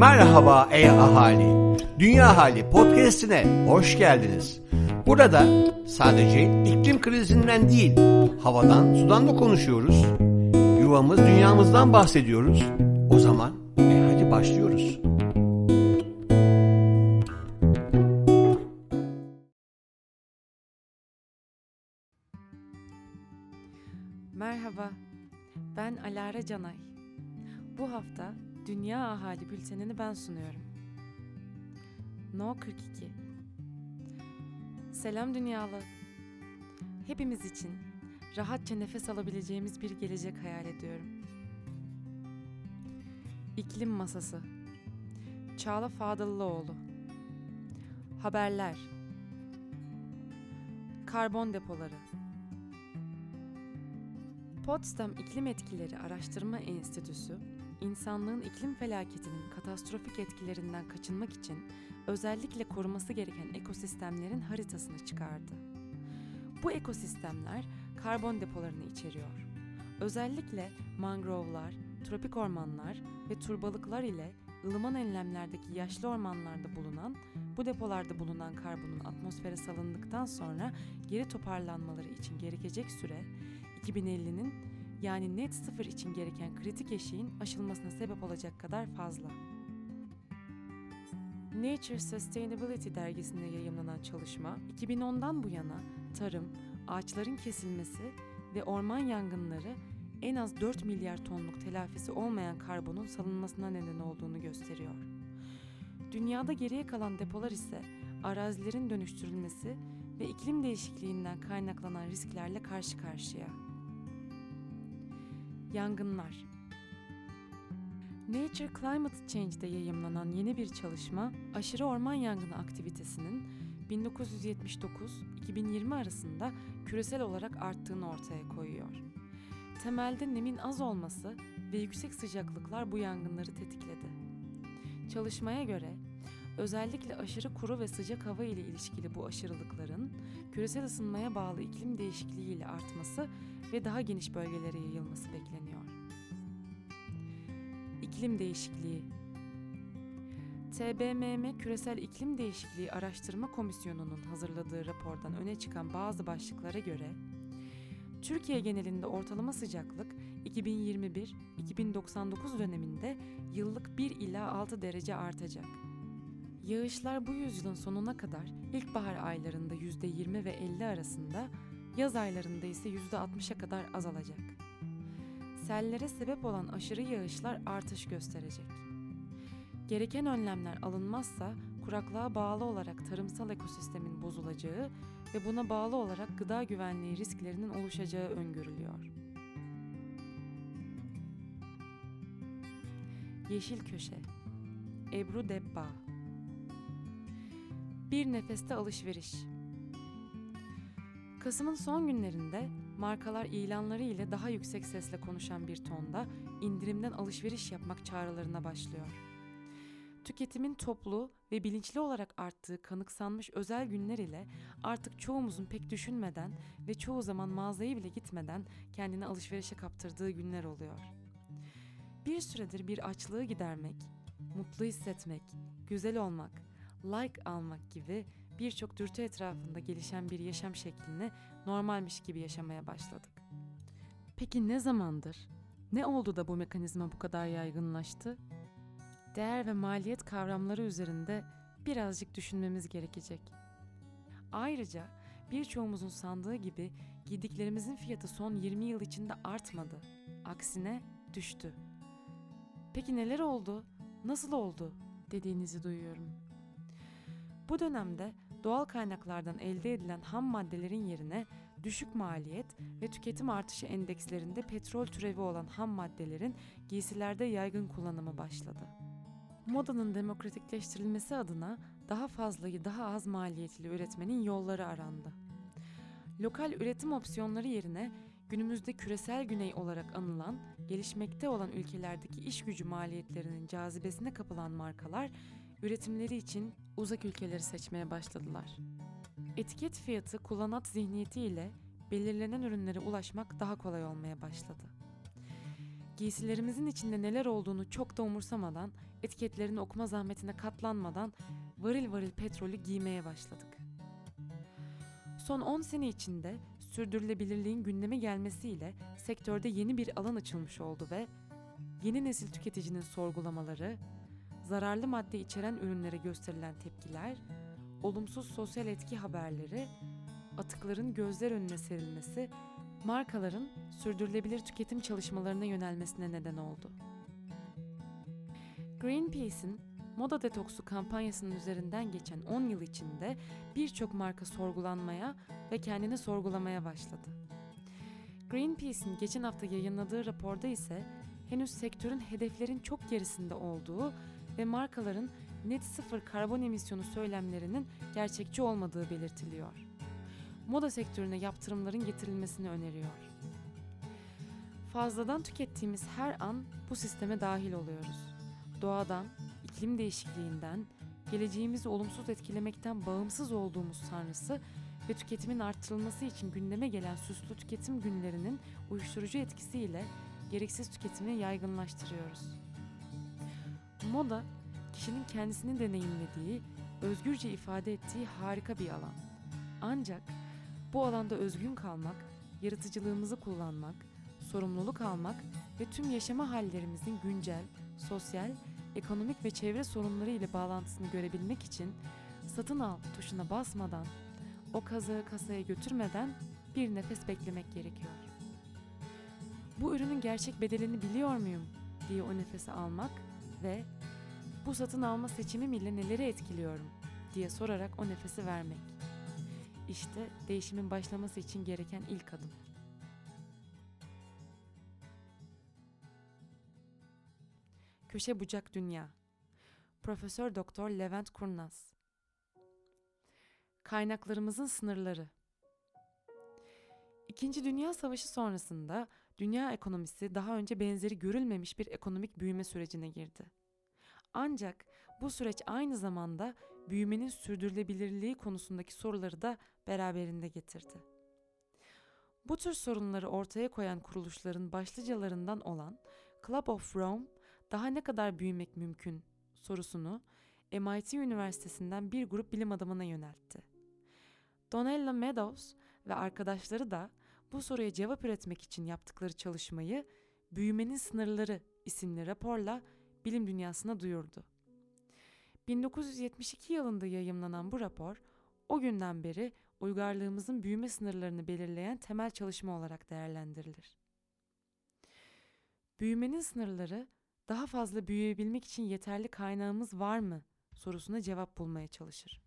Merhaba ey ahali. Dünya Hali podcast'ine hoş geldiniz. Burada sadece iklim krizinden değil, havadan, sudan da konuşuyoruz. Yuvamız, dünyamızdan bahsediyoruz. O zaman e hadi başlıyoruz. Merhaba, ben Alara Canay. Bu hafta Dünya Ahali Bülteni'ni ben sunuyorum. No 42 Selam dünyalı. Hepimiz için rahatça nefes alabileceğimiz bir gelecek hayal ediyorum. İklim Masası Çağla Fadıllıoğlu Haberler Karbon depoları Potsdam İklim Etkileri Araştırma Enstitüsü, insanlığın iklim felaketinin katastrofik etkilerinden kaçınmak için özellikle koruması gereken ekosistemlerin haritasını çıkardı. Bu ekosistemler karbon depolarını içeriyor. Özellikle mangrovlar, tropik ormanlar ve turbalıklar ile ılıman enlemlerdeki yaşlı ormanlarda bulunan, bu depolarda bulunan karbonun atmosfere salındıktan sonra geri toparlanmaları için gerekecek süre 2050'nin yani net sıfır için gereken kritik eşiğin aşılmasına sebep olacak kadar fazla. Nature Sustainability dergisinde yayımlanan çalışma, 2010'dan bu yana tarım, ağaçların kesilmesi ve orman yangınları en az 4 milyar tonluk telafisi olmayan karbonun salınmasına neden olduğunu gösteriyor. Dünyada geriye kalan depolar ise arazilerin dönüştürülmesi ve iklim değişikliğinden kaynaklanan risklerle karşı karşıya. Yangınlar Nature Climate Change'de yayımlanan yeni bir çalışma, aşırı orman yangını aktivitesinin 1979-2020 arasında küresel olarak arttığını ortaya koyuyor. Temelde nemin az olması ve yüksek sıcaklıklar bu yangınları tetikledi. Çalışmaya göre özellikle aşırı kuru ve sıcak hava ile ilişkili bu aşırılıkların küresel ısınmaya bağlı iklim değişikliği ile artması ve daha geniş bölgelere yayılması bekleniyor. İklim değişikliği TBMM Küresel İklim Değişikliği Araştırma Komisyonu'nun hazırladığı rapordan öne çıkan bazı başlıklara göre Türkiye genelinde ortalama sıcaklık 2021-2099 döneminde yıllık 1 ila 6 derece artacak. Yağışlar bu yüzyılın sonuna kadar ilkbahar aylarında %20 ve 50 arasında, yaz aylarında ise %60'a kadar azalacak. Sellere sebep olan aşırı yağışlar artış gösterecek. Gereken önlemler alınmazsa kuraklığa bağlı olarak tarımsal ekosistemin bozulacağı ve buna bağlı olarak gıda güvenliği risklerinin oluşacağı öngörülüyor. Yeşil Köşe Ebru Debba Bir nefeste alışveriş Kasım'ın son günlerinde markalar ilanları ile daha yüksek sesle konuşan bir tonda indirimden alışveriş yapmak çağrılarına başlıyor. Tüketimin toplu ve bilinçli olarak arttığı kanıksanmış özel günler ile artık çoğumuzun pek düşünmeden ve çoğu zaman mağazaya bile gitmeden kendini alışverişe kaptırdığı günler oluyor. Bir süredir bir açlığı gidermek, mutlu hissetmek, güzel olmak, like almak gibi birçok dürtü etrafında gelişen bir yaşam şeklini normalmiş gibi yaşamaya başladık. Peki ne zamandır? Ne oldu da bu mekanizma bu kadar yaygınlaştı? Değer ve maliyet kavramları üzerinde birazcık düşünmemiz gerekecek. Ayrıca birçoğumuzun sandığı gibi giydiklerimizin fiyatı son 20 yıl içinde artmadı. Aksine düştü. Peki neler oldu? Nasıl oldu? dediğinizi duyuyorum. Bu dönemde doğal kaynaklardan elde edilen ham maddelerin yerine düşük maliyet ve tüketim artışı endekslerinde petrol türevi olan ham maddelerin giysilerde yaygın kullanımı başladı. Modanın demokratikleştirilmesi adına daha fazlayı daha az maliyetli üretmenin yolları arandı. Lokal üretim opsiyonları yerine günümüzde küresel güney olarak anılan, gelişmekte olan ülkelerdeki iş gücü maliyetlerinin cazibesine kapılan markalar üretimleri için uzak ülkeleri seçmeye başladılar. Etiket fiyatı kullanat zihniyeti ile belirlenen ürünlere ulaşmak daha kolay olmaya başladı. Giysilerimizin içinde neler olduğunu çok da umursamadan etiketlerini okuma zahmetine katlanmadan varil varil petrolü giymeye başladık. Son 10 sene içinde sürdürülebilirliğin gündeme gelmesiyle sektörde yeni bir alan açılmış oldu ve yeni nesil tüketicinin sorgulamaları, zararlı madde içeren ürünlere gösterilen tepkiler, olumsuz sosyal etki haberleri, atıkların gözler önüne serilmesi, markaların sürdürülebilir tüketim çalışmalarına yönelmesine neden oldu. Greenpeace'in moda detoksu kampanyasının üzerinden geçen 10 yıl içinde birçok marka sorgulanmaya ve kendini sorgulamaya başladı. Greenpeace'in geçen hafta yayınladığı raporda ise henüz sektörün hedeflerin çok gerisinde olduğu ve markaların net sıfır karbon emisyonu söylemlerinin gerçekçi olmadığı belirtiliyor. Moda sektörüne yaptırımların getirilmesini öneriyor. Fazladan tükettiğimiz her an bu sisteme dahil oluyoruz. Doğadan, iklim değişikliğinden, geleceğimizi olumsuz etkilemekten bağımsız olduğumuz tanrısı ve tüketimin arttırılması için gündeme gelen süslü tüketim günlerinin uyuşturucu etkisiyle gereksiz tüketimi yaygınlaştırıyoruz. Moda, kişinin kendisini deneyimlediği, özgürce ifade ettiği harika bir alan. Ancak bu alanda özgün kalmak, yaratıcılığımızı kullanmak, sorumluluk almak ve tüm yaşama hallerimizin güncel, sosyal, ekonomik ve çevre sorunları ile bağlantısını görebilmek için satın al tuşuna basmadan, o kazığı kasaya götürmeden bir nefes beklemek gerekiyor. Bu ürünün gerçek bedelini biliyor muyum diye o nefesi almak ve bu satın alma seçimim ile neleri etkiliyorum diye sorarak o nefesi vermek. İşte değişimin başlaması için gereken ilk adım. Köşe Bucak Dünya Profesör Doktor Levent Kurnaz Kaynaklarımızın sınırları İkinci Dünya Savaşı sonrasında dünya ekonomisi daha önce benzeri görülmemiş bir ekonomik büyüme sürecine girdi. Ancak bu süreç aynı zamanda büyümenin sürdürülebilirliği konusundaki soruları da beraberinde getirdi. Bu tür sorunları ortaya koyan kuruluşların başlıcalarından olan Club of Rome daha ne kadar büyümek mümkün sorusunu MIT Üniversitesi'nden bir grup bilim adamına yöneltti. Donella Meadows ve arkadaşları da bu soruya cevap üretmek için yaptıkları çalışmayı Büyümenin Sınırları isimli raporla bilim dünyasına duyurdu. 1972 yılında yayımlanan bu rapor, o günden beri uygarlığımızın büyüme sınırlarını belirleyen temel çalışma olarak değerlendirilir. Büyümenin sınırları daha fazla büyüyebilmek için yeterli kaynağımız var mı sorusuna cevap bulmaya çalışır.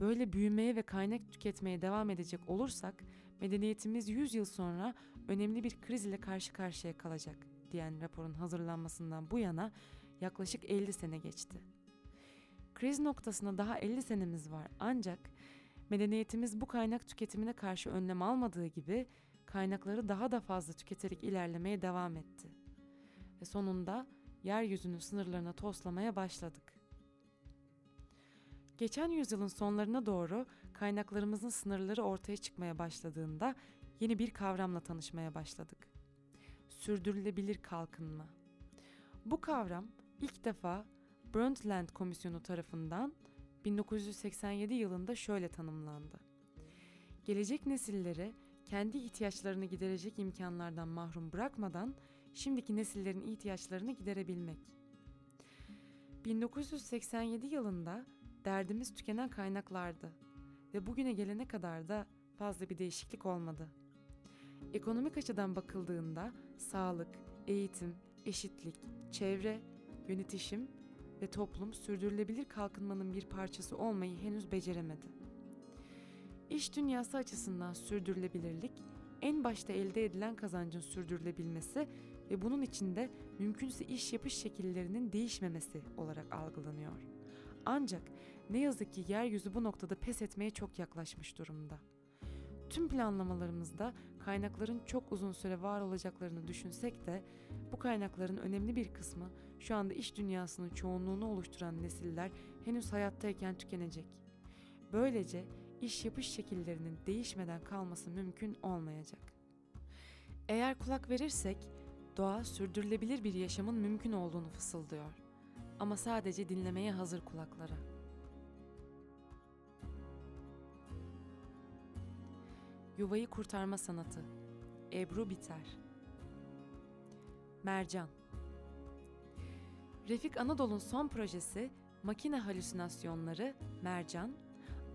Böyle büyümeye ve kaynak tüketmeye devam edecek olursak medeniyetimiz 100 yıl sonra önemli bir kriz ile karşı karşıya kalacak diyen raporun hazırlanmasından bu yana yaklaşık 50 sene geçti. Kriz noktasına daha 50 senemiz var ancak medeniyetimiz bu kaynak tüketimine karşı önlem almadığı gibi kaynakları daha da fazla tüketerek ilerlemeye devam etti. Ve sonunda yeryüzünün sınırlarına toslamaya başladık. Geçen yüzyılın sonlarına doğru kaynaklarımızın sınırları ortaya çıkmaya başladığında yeni bir kavramla tanışmaya başladık. Sürdürülebilir kalkınma. Bu kavram ilk defa Brundtland Komisyonu tarafından 1987 yılında şöyle tanımlandı. Gelecek nesillere kendi ihtiyaçlarını giderecek imkanlardan mahrum bırakmadan şimdiki nesillerin ihtiyaçlarını giderebilmek. 1987 yılında derdimiz tükenen kaynaklardı ve bugüne gelene kadar da fazla bir değişiklik olmadı. Ekonomik açıdan bakıldığında sağlık, eğitim, eşitlik, çevre, yönetişim ve toplum sürdürülebilir kalkınmanın bir parçası olmayı henüz beceremedi. İş dünyası açısından sürdürülebilirlik en başta elde edilen kazancın sürdürülebilmesi ve bunun içinde mümkünse iş yapış şekillerinin değişmemesi olarak algılanıyor. Ancak ne yazık ki yeryüzü bu noktada pes etmeye çok yaklaşmış durumda. Tüm planlamalarımızda kaynakların çok uzun süre var olacaklarını düşünsek de bu kaynakların önemli bir kısmı şu anda iş dünyasının çoğunluğunu oluşturan nesiller henüz hayattayken tükenecek. Böylece iş yapış şekillerinin değişmeden kalması mümkün olmayacak. Eğer kulak verirsek doğa sürdürülebilir bir yaşamın mümkün olduğunu fısıldıyor. ama sadece dinlemeye hazır kulaklara. Yuvayı kurtarma sanatı. Ebru Biter. Mercan. Refik Anadolu'nun son projesi Makine Halüsinasyonları Mercan,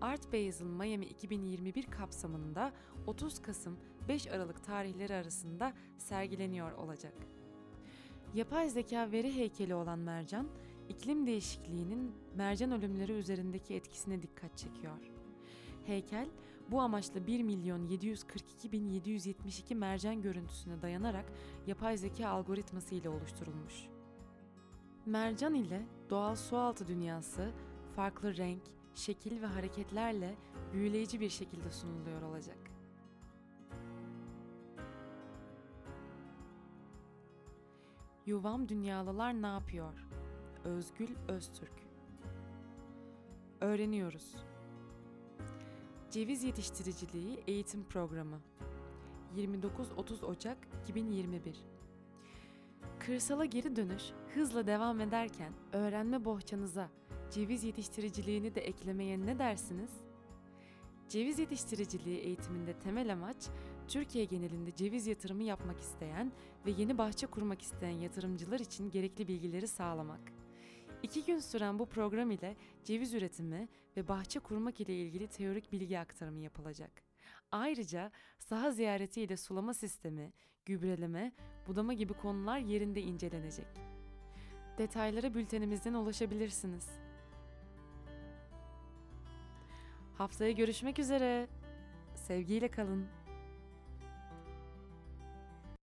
Art Basel Miami 2021 kapsamında 30 Kasım 5 Aralık tarihleri arasında sergileniyor olacak. Yapay zeka veri heykeli olan Mercan, iklim değişikliğinin mercan ölümleri üzerindeki etkisine dikkat çekiyor. Heykel, bu amaçla 1 milyon 742 bin 772 mercan görüntüsüne dayanarak yapay zeka algoritması ile oluşturulmuş. Mercan ile doğal sualtı dünyası farklı renk, şekil ve hareketlerle büyüleyici bir şekilde sunuluyor olacak. Yuvam Dünyalılar ne yapıyor? Özgül Öztürk Öğreniyoruz. Ceviz Yetiştiriciliği Eğitim Programı 29-30 Ocak 2021 Kırsala geri dönüş hızla devam ederken öğrenme bohçanıza ceviz yetiştiriciliğini de eklemeye ne dersiniz? Ceviz yetiştiriciliği eğitiminde temel amaç Türkiye genelinde ceviz yatırımı yapmak isteyen ve yeni bahçe kurmak isteyen yatırımcılar için gerekli bilgileri sağlamak. İki gün süren bu program ile ceviz üretimi ve bahçe kurmak ile ilgili teorik bilgi aktarımı yapılacak. Ayrıca saha ziyareti ile sulama sistemi, gübreleme, budama gibi konular yerinde incelenecek. Detaylara bültenimizden ulaşabilirsiniz. Haftaya görüşmek üzere. Sevgiyle kalın.